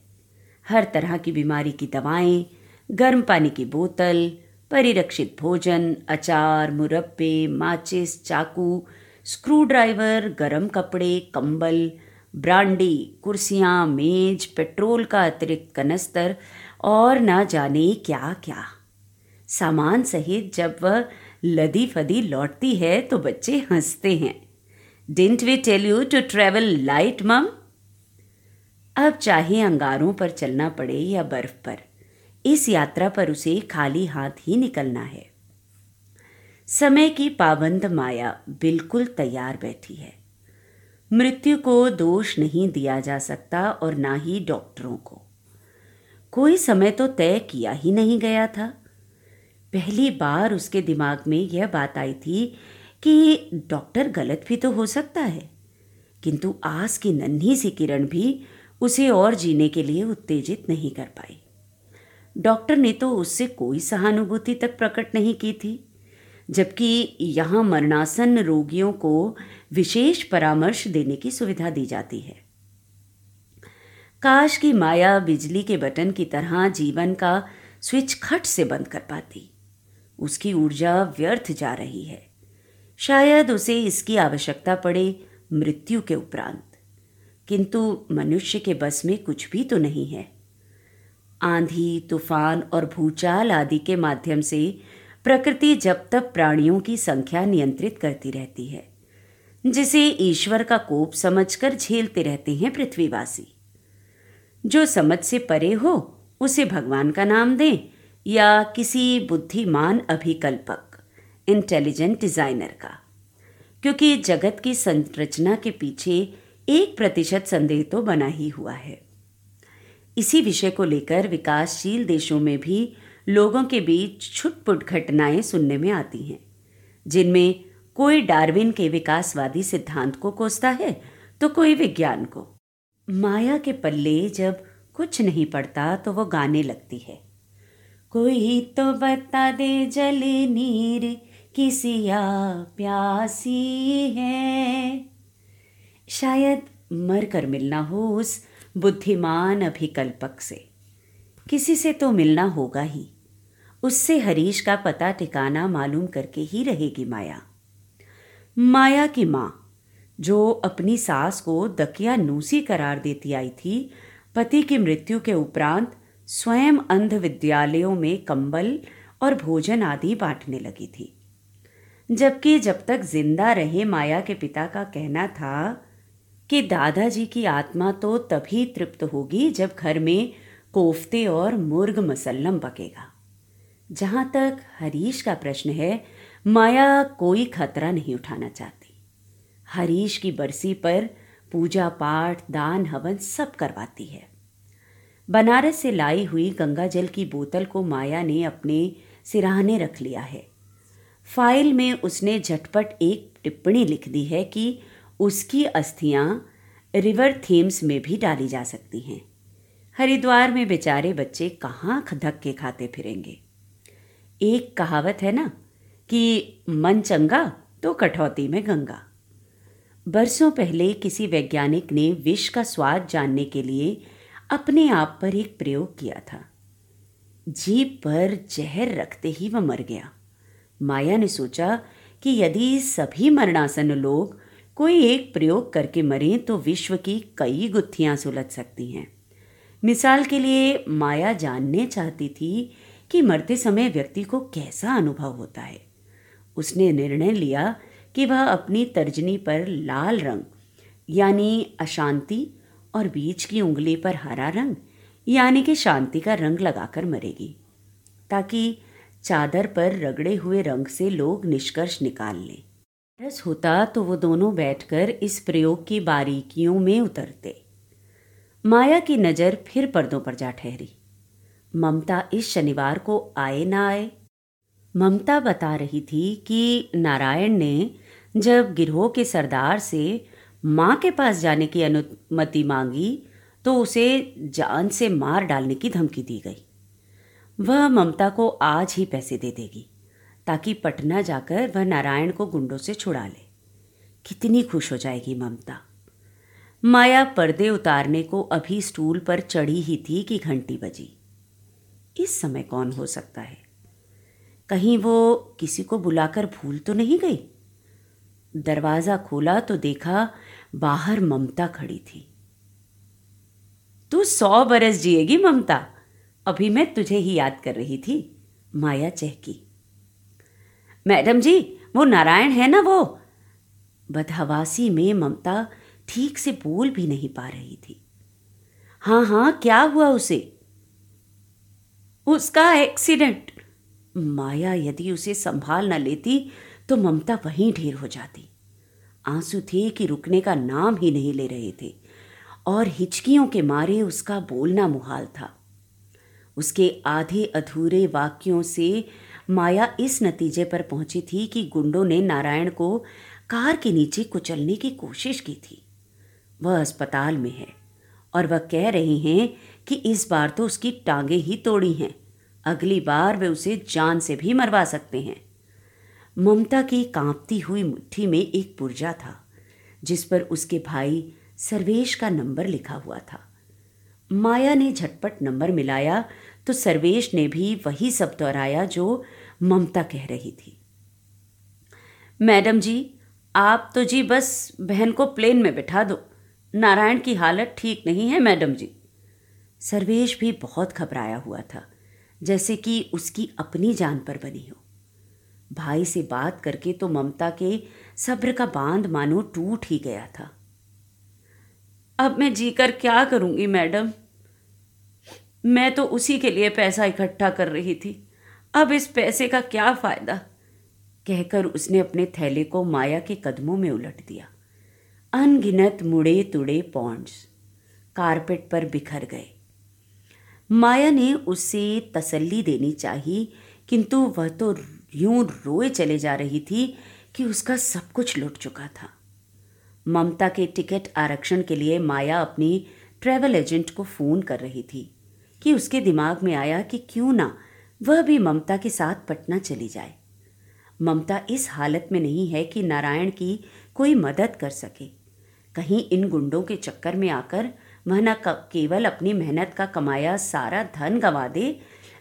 हर तरह की बीमारी की दवाएँ, गर्म पानी की बोतल, परिरक्षित भोजन, अचार, मुरब्बे, माचिस, चाकू स्क्रू ड्राइवर गर्म कपड़े, कंबल, ब्रांडी, कुर्सियाँ, मेज, पेट्रोल का अतिरिक्त कनस्तर और ना जाने क्या क्या सामान सहित जब वह लदी फदी लौटती है तो बच्चे हँसते हैं। Didn't we tell you to travel light mum अब चाहे अंगारों पर चलना पड़े या बर्फ़ पर, इस यात्रा पर उसे खाली हाथ ही निकलना है। समय की पाबंद माया बिल्कुल तैयार बैठी है। मृत्यु को दोष नहीं दिया जा सकता और ना ही डॉक्टरों को। कोई समय तो तय किया ही नहीं गया था। पहली बार उसके दिमाग में यह बात आई थी कि डॉक्टर गलत भी तो हो सकता है। किंतु आस की नन्ही सी किरण भी उसे और जीने के लिए उत्तेजित नहीं कर पाई। डॉक्टर ने तो उससे कोई सहानुभूति तक प्रकट नहीं की थी, जबकि यहाँ मरणासन रोगियों को विशेष परामर्श देने की सुविधा दी जाती है। काश की माया बिजली के बटन की तरह जीवन का स्विच खट से बंद कर पाती। उसकी ऊर्जा व्यर्थ जा रही है। शायद उसे इसकी आवश्यकता पड़े मृत्यु के उपरांत। किंतु मनुष्य के बस में कुछ भी तो नहीं है। आंधी, तूफ़ान और भूचाल आदि के माध्यम से प्रकृति जब तक प्राणियों की संख्या नियंत्रित करती रहती है, जिसे ईश्वर का कोप समझकर झेलते रहते हैं पृथ्वीवासी। जो समझ से परे हो, उसे भगवान का नाम दें या किसी बुद्धिमान अभिकल्पक इंटेलिजेंट डिज़ाइनर का। क्योंकि जगत की संरचना के पीछे एक प्रतिशत संदेह तो बना ही हुआ है। इसी विषय को लेकर विकासशील देशों में भी लोगों के बीच छुटपुट घटनाएँ सुनने में आती हैं, जिनमें कोई डार्विन के विकासवादी सिद्धांत को कोसता है तो कोई विज्ञान को। माया के पल्ले जब कुछ नहीं पड़ता तो वो गाने लगती है। कोई तो बता दे जल नीर किसिया प्यासी है। शायद मर कर मिलना हो उस बुद्धिमान अभिकल्पक से। किसी से तो मिलना होगा ही। उससे हरीश का पता ठिकाना मालूम करके ही रहेगी माया। माया की माँ, जो अपनी सास को दकिया नूसी करार देती आई थी, पति की मृत्यु के उपरांत स्वयं अंध विद्यालयों में कंबल और भोजन आदि बांटने लगी थी। जबकि जब तक ज़िंदा रहे माया के पिता का कहना था कि दादाजी की आत्मा तो तभी तृप्त होगी जब घर में कोफ्ते और मुर्ग मसल्लम पकेगा। जहाँ तक हरीश का प्रश्न है, माया कोई खतरा नहीं उठाना चाहती। हरीश की बरसी पर पूजा पाठ, दान, हवन सब करवाती है। बनारस से लाई हुई गंगा जल की बोतल को माया ने अपने सिराहने रख लिया है। फ़ाइल में उसने झटपट एक टिप्पणी लिख दी है कि उसकी अस्थियाँ रिवर थीम्स में भी डाली जा सकती हैं। हरिद्वार में बेचारे बच्चे कहाँ धक्के खाते फिरेंगे? एक कहावत है ना कि मन चंगा तो कठौती में गंगा। बरसों पहले किसी वैज्ञानिक ने विष का स्वाद जानने के लिए अपने आप पर एक प्रयोग किया था। जीप पर जहर रखते ही वह मर गया। माया ने सोचा कि यदि सभी मरणासन लोग कोई एक प्रयोग करके मरें तो विश्व की कई गुत्थियाँ सुलझ सकती हैं। मिसाल के लिए, माया जानने चाहती थी कि मरते समय व्यक्ति को कैसा अनुभव होता है। उसने निर्णय लिया कि वह अपनी तर्जनी पर लाल रंग, यानी अशांति और बीच की उंगली पर हरा रंग, यानी कि शांति का रंग लगाकर मरेगी, ताकि चादर पर रगड़े हुए रंग से लोग निष्कर्ष निकाल लें। रस होता तो वो दोनों बैठकर इस प्रयोग की बारीकियों में उतरते। माया की नज़र फिर पर्दों पर जा ठहरी। ममता इस शनिवार को आए ना आए। ममता बता रही थी कि नारायण ने जब गिरोह के सरदार से माँ के पास जाने की अनुमति मांगी तो उसे जान से मार डालने की धमकी दी गई। वह ममता को आज ही पैसे दे देगी, ताकि पटना जाकर वह नारायण को गुंडों से छुड़ा ले। कितनी खुश हो जाएगी ममता। माया पर्दे उतारने को अभी स्टूल पर चढ़ी ही थी कि घंटी बजी। इस समय कौन हो सकता है? कहीं वो किसी को बुलाकर भूल तो नहीं गई? दरवाज़ा खोला तो देखा बाहर ममता खड़ी थी। तू सौ बरस जिएगी ममता, अभी मैं तुझे ही याद कर रही थी, माया चहकी। मैडम जी, वो नारायण है ना वो? बदहवासी में ममता ठीक से बोल भी नहीं पा रही थी। हाँ हाँ क्या हुआ उसे? उसका एक्सीडेंट। माया यदि उसे संभाल न लेती तो ममता वहीं ढेर हो जाती। आँसू थे कि रुकने का नाम ही नहीं ले रहे थे। और हिचकियों के मारे उसका बोलना मुहाल था। उसके आधे अधूरे वाक्यों से माया इस नतीजे पर पहुँची थी कि गुंडों ने नारायण को कार के नीचे कुचलने की कोशिश की थी। वह अस्पताल में है और वह कह रहे हैं कि इस बार तो उसकी टांगे ही तोड़ी हैं। अगली बार वे उसे जान से भी मरवा सकते हैं। ममता की कांपती हुई मुट्ठी में एक पुर्जा था, जिस पर उसके भाई सर्वेश का नंबर लिखा हुआ था। माया ने झटपट नंबर मिलाया तो सर्वेश ने भी वही सब दोहराया जो ममता कह रही थी। मैडम जी, आप तो जी बस बहन को प्लेन में बिठा दो। नारायण की हालत ठीक नहीं है, मैडम जी। सर्वेश भी बहुत घबराया हुआ था, जैसे कि उसकी अपनी जान पर बनी हो। भाई से बात करके तो ममता के सब्र का बाँध मानो टूट ही गया था। अब मैं जीकर क्या करूँगी, मैडम? मैं तो उसी के लिए पैसा इकट्ठा कर रही थी। अब इस पैसे का क्या फ़ायदा? कहकर उसने अपने थैले को माया के कदमों में उलट दिया। अनगिनत मुड़े तुड़े पॉन्ड्स कारपेट पर बिखर गए। माया ने उसे तसल्ली देनी चाहिए, किंतु वह तो यूँ रोए चले जा रही थी कि उसका सब कुछ लुट चुका था। ममता के टिकट आरक्षण के लिए माया अपनी ट्रैवल एजेंट को फ़ोन कर रही थी कि उसके दिमाग में आया कि क्यों ना वह भी ममता के साथ पटना चली जाए। ममता इस हालत में नहीं है कि नारायण की कोई मदद कर सके। कहीं इन गुंडों के चक्कर में आकर वह न केवल अपनी मेहनत का कमाया सारा धन गंवा दे,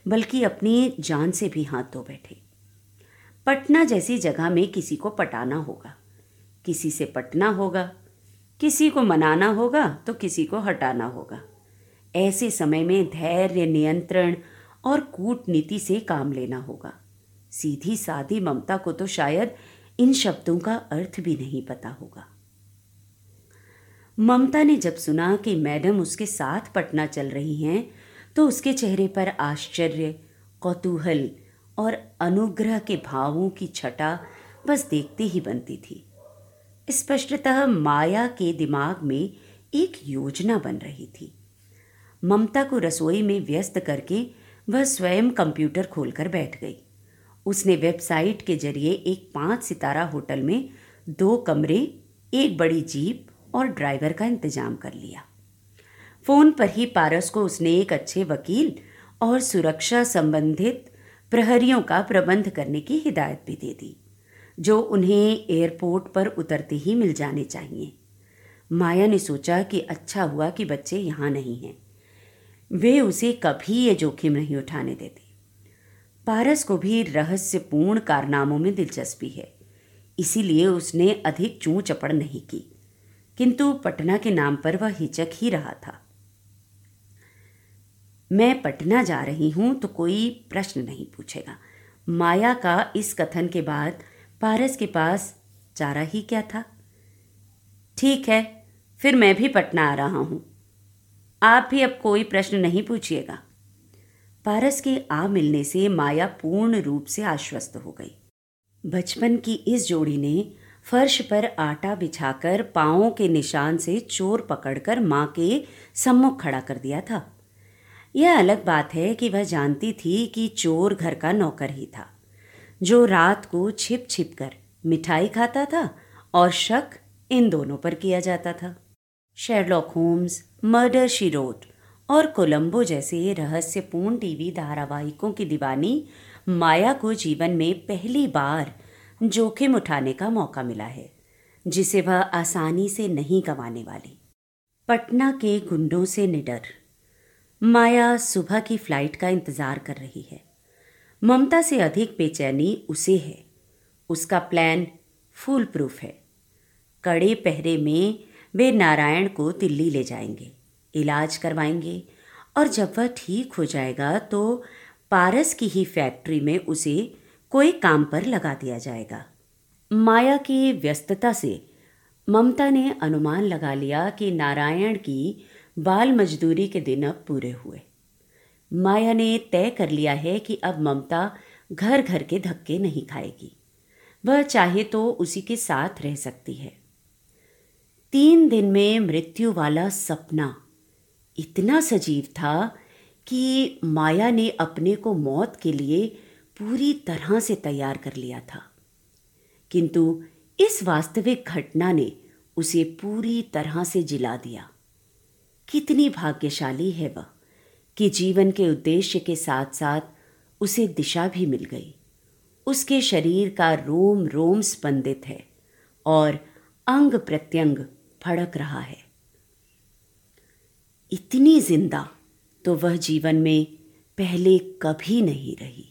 बल्कि अपनी जान से भी हाथ धो बैठे। पटना जैसी जगह में किसी को पटाना होगा। किसी से पटना होगा, किसी को मनाना होगा तो किसी को हटाना होगा। ऐसे समय में धैर्य, नियंत्रण और कूटनीति से काम लेना होगा। सीधी सादी ममता को तो शायद इन शब्दों का अर्थ भी नहीं पता होगा। ममता ने जब सुना कि मैडम उसके साथ पटना चल रही हैं तो उसके चेहरे पर आश्चर्य, कौतूहल और अनुग्रह के भावों की छटा बस देखते ही बनती थी। स्पष्टतः माया के दिमाग में एक योजना बन रही थी। ममता को रसोई में व्यस्त करके वह स्वयं कंप्यूटर खोलकर बैठ गई। उसने वेबसाइट के ज़रिए एक पाँच सितारा होटल में दो कमरे, एक बड़ी जीप और ड्राइवर का इंतज़ाम कर लिया। फ़ोन पर ही पारस को उसने एक अच्छे वकील और सुरक्षा संबंधित प्रहरियों का प्रबंध करने की हिदायत भी दे दी, जो उन्हें एयरपोर्ट पर उतरते ही मिल जाने चाहिए। माया ने सोचा कि अच्छा हुआ कि बच्चे यहाँ नहीं हैं। वे उसे कभी ये जोखिम नहीं उठाने देते। पारस को भी रहस्यपूर्ण कारनामों में दिलचस्पी है, इसीलिए उसने अधिक चूँ चपड़ नहीं की। किंतु पटना के नाम पर वह हिचक ही रहा था। मैं पटना जा रही हूँ तो कोई प्रश्न नहीं पूछेगा। माया का इस कथन के बाद पारस के पास चारा ही क्या था? ठीक है, फिर मैं भी पटना आ रहा हूँ। आप भी अब कोई प्रश्न नहीं पूछिएगा। पारस के आ मिलने से माया पूर्ण रूप से आश्वस्त हो गई। बचपन की इस जोड़ी ने फर्श पर आटा बिछाकर पाँवों के निशान से चोर पकड़कर माँ के सम्मुख खड़ा कर दिया था। यह अलग बात है कि वह जानती थी कि चोर घर का नौकर ही था, जो रात को छिप छिप कर मिठाई खाता था और शक इन दोनों पर किया जाता था। Sherlock Holmes murder she wrote और कोलंबो जैसे रहस्यपूर्ण टीवी धारावाहिकों की दीवानी माया को जीवन में पहली बार जोखिम उठाने का मौका मिला है, जिसे वह आसानी से नहीं गंवाने वाली। पटना के गुंडों से निडर। माया सुबह की फ़्लाइट का इंतज़ार कर रही है। ममता से अधिक बेचैनी उसे है। उसका प्लान फुल प्रूफ है। कड़े पहरे में वे नारायण को दिल्ली ले जाएँगे, इलाज करवाएँगे और जब वह ठीक हो जाएगा तो पारस की ही फैक्ट्री में उसे कोई काम पर लगा दिया जाएगा। माया की व्यस्तता से ममता ने अनुमान लगा लिया कि नारायण की बाल मजदूरी के दिन अब पूरे हुए। माया ने तय कर लिया है कि अब ममता घर घर के धक्के नहीं खाएगी। वह चाहे तो उसी के साथ रह सकती है। तीन दिन में मृत्यु वाला सपना इतना सजीव था कि माया ने अपने को मौत के लिए पूरी तरह से तैयार कर लिया था। किंतु इस वास्तविक घटना ने उसे पूरी तरह से जिला दिया। कितनी भाग्यशाली है वह, कि जीवन के उद्देश्य के साथ साथ उसे दिशा भी मिल गई। उसके शरीर का रोम रोम स्पंदित है और अंग प्रत्यंग फड़क रहा है। इतनी ज़िंदा तो वह जीवन में पहले कभी नहीं रही।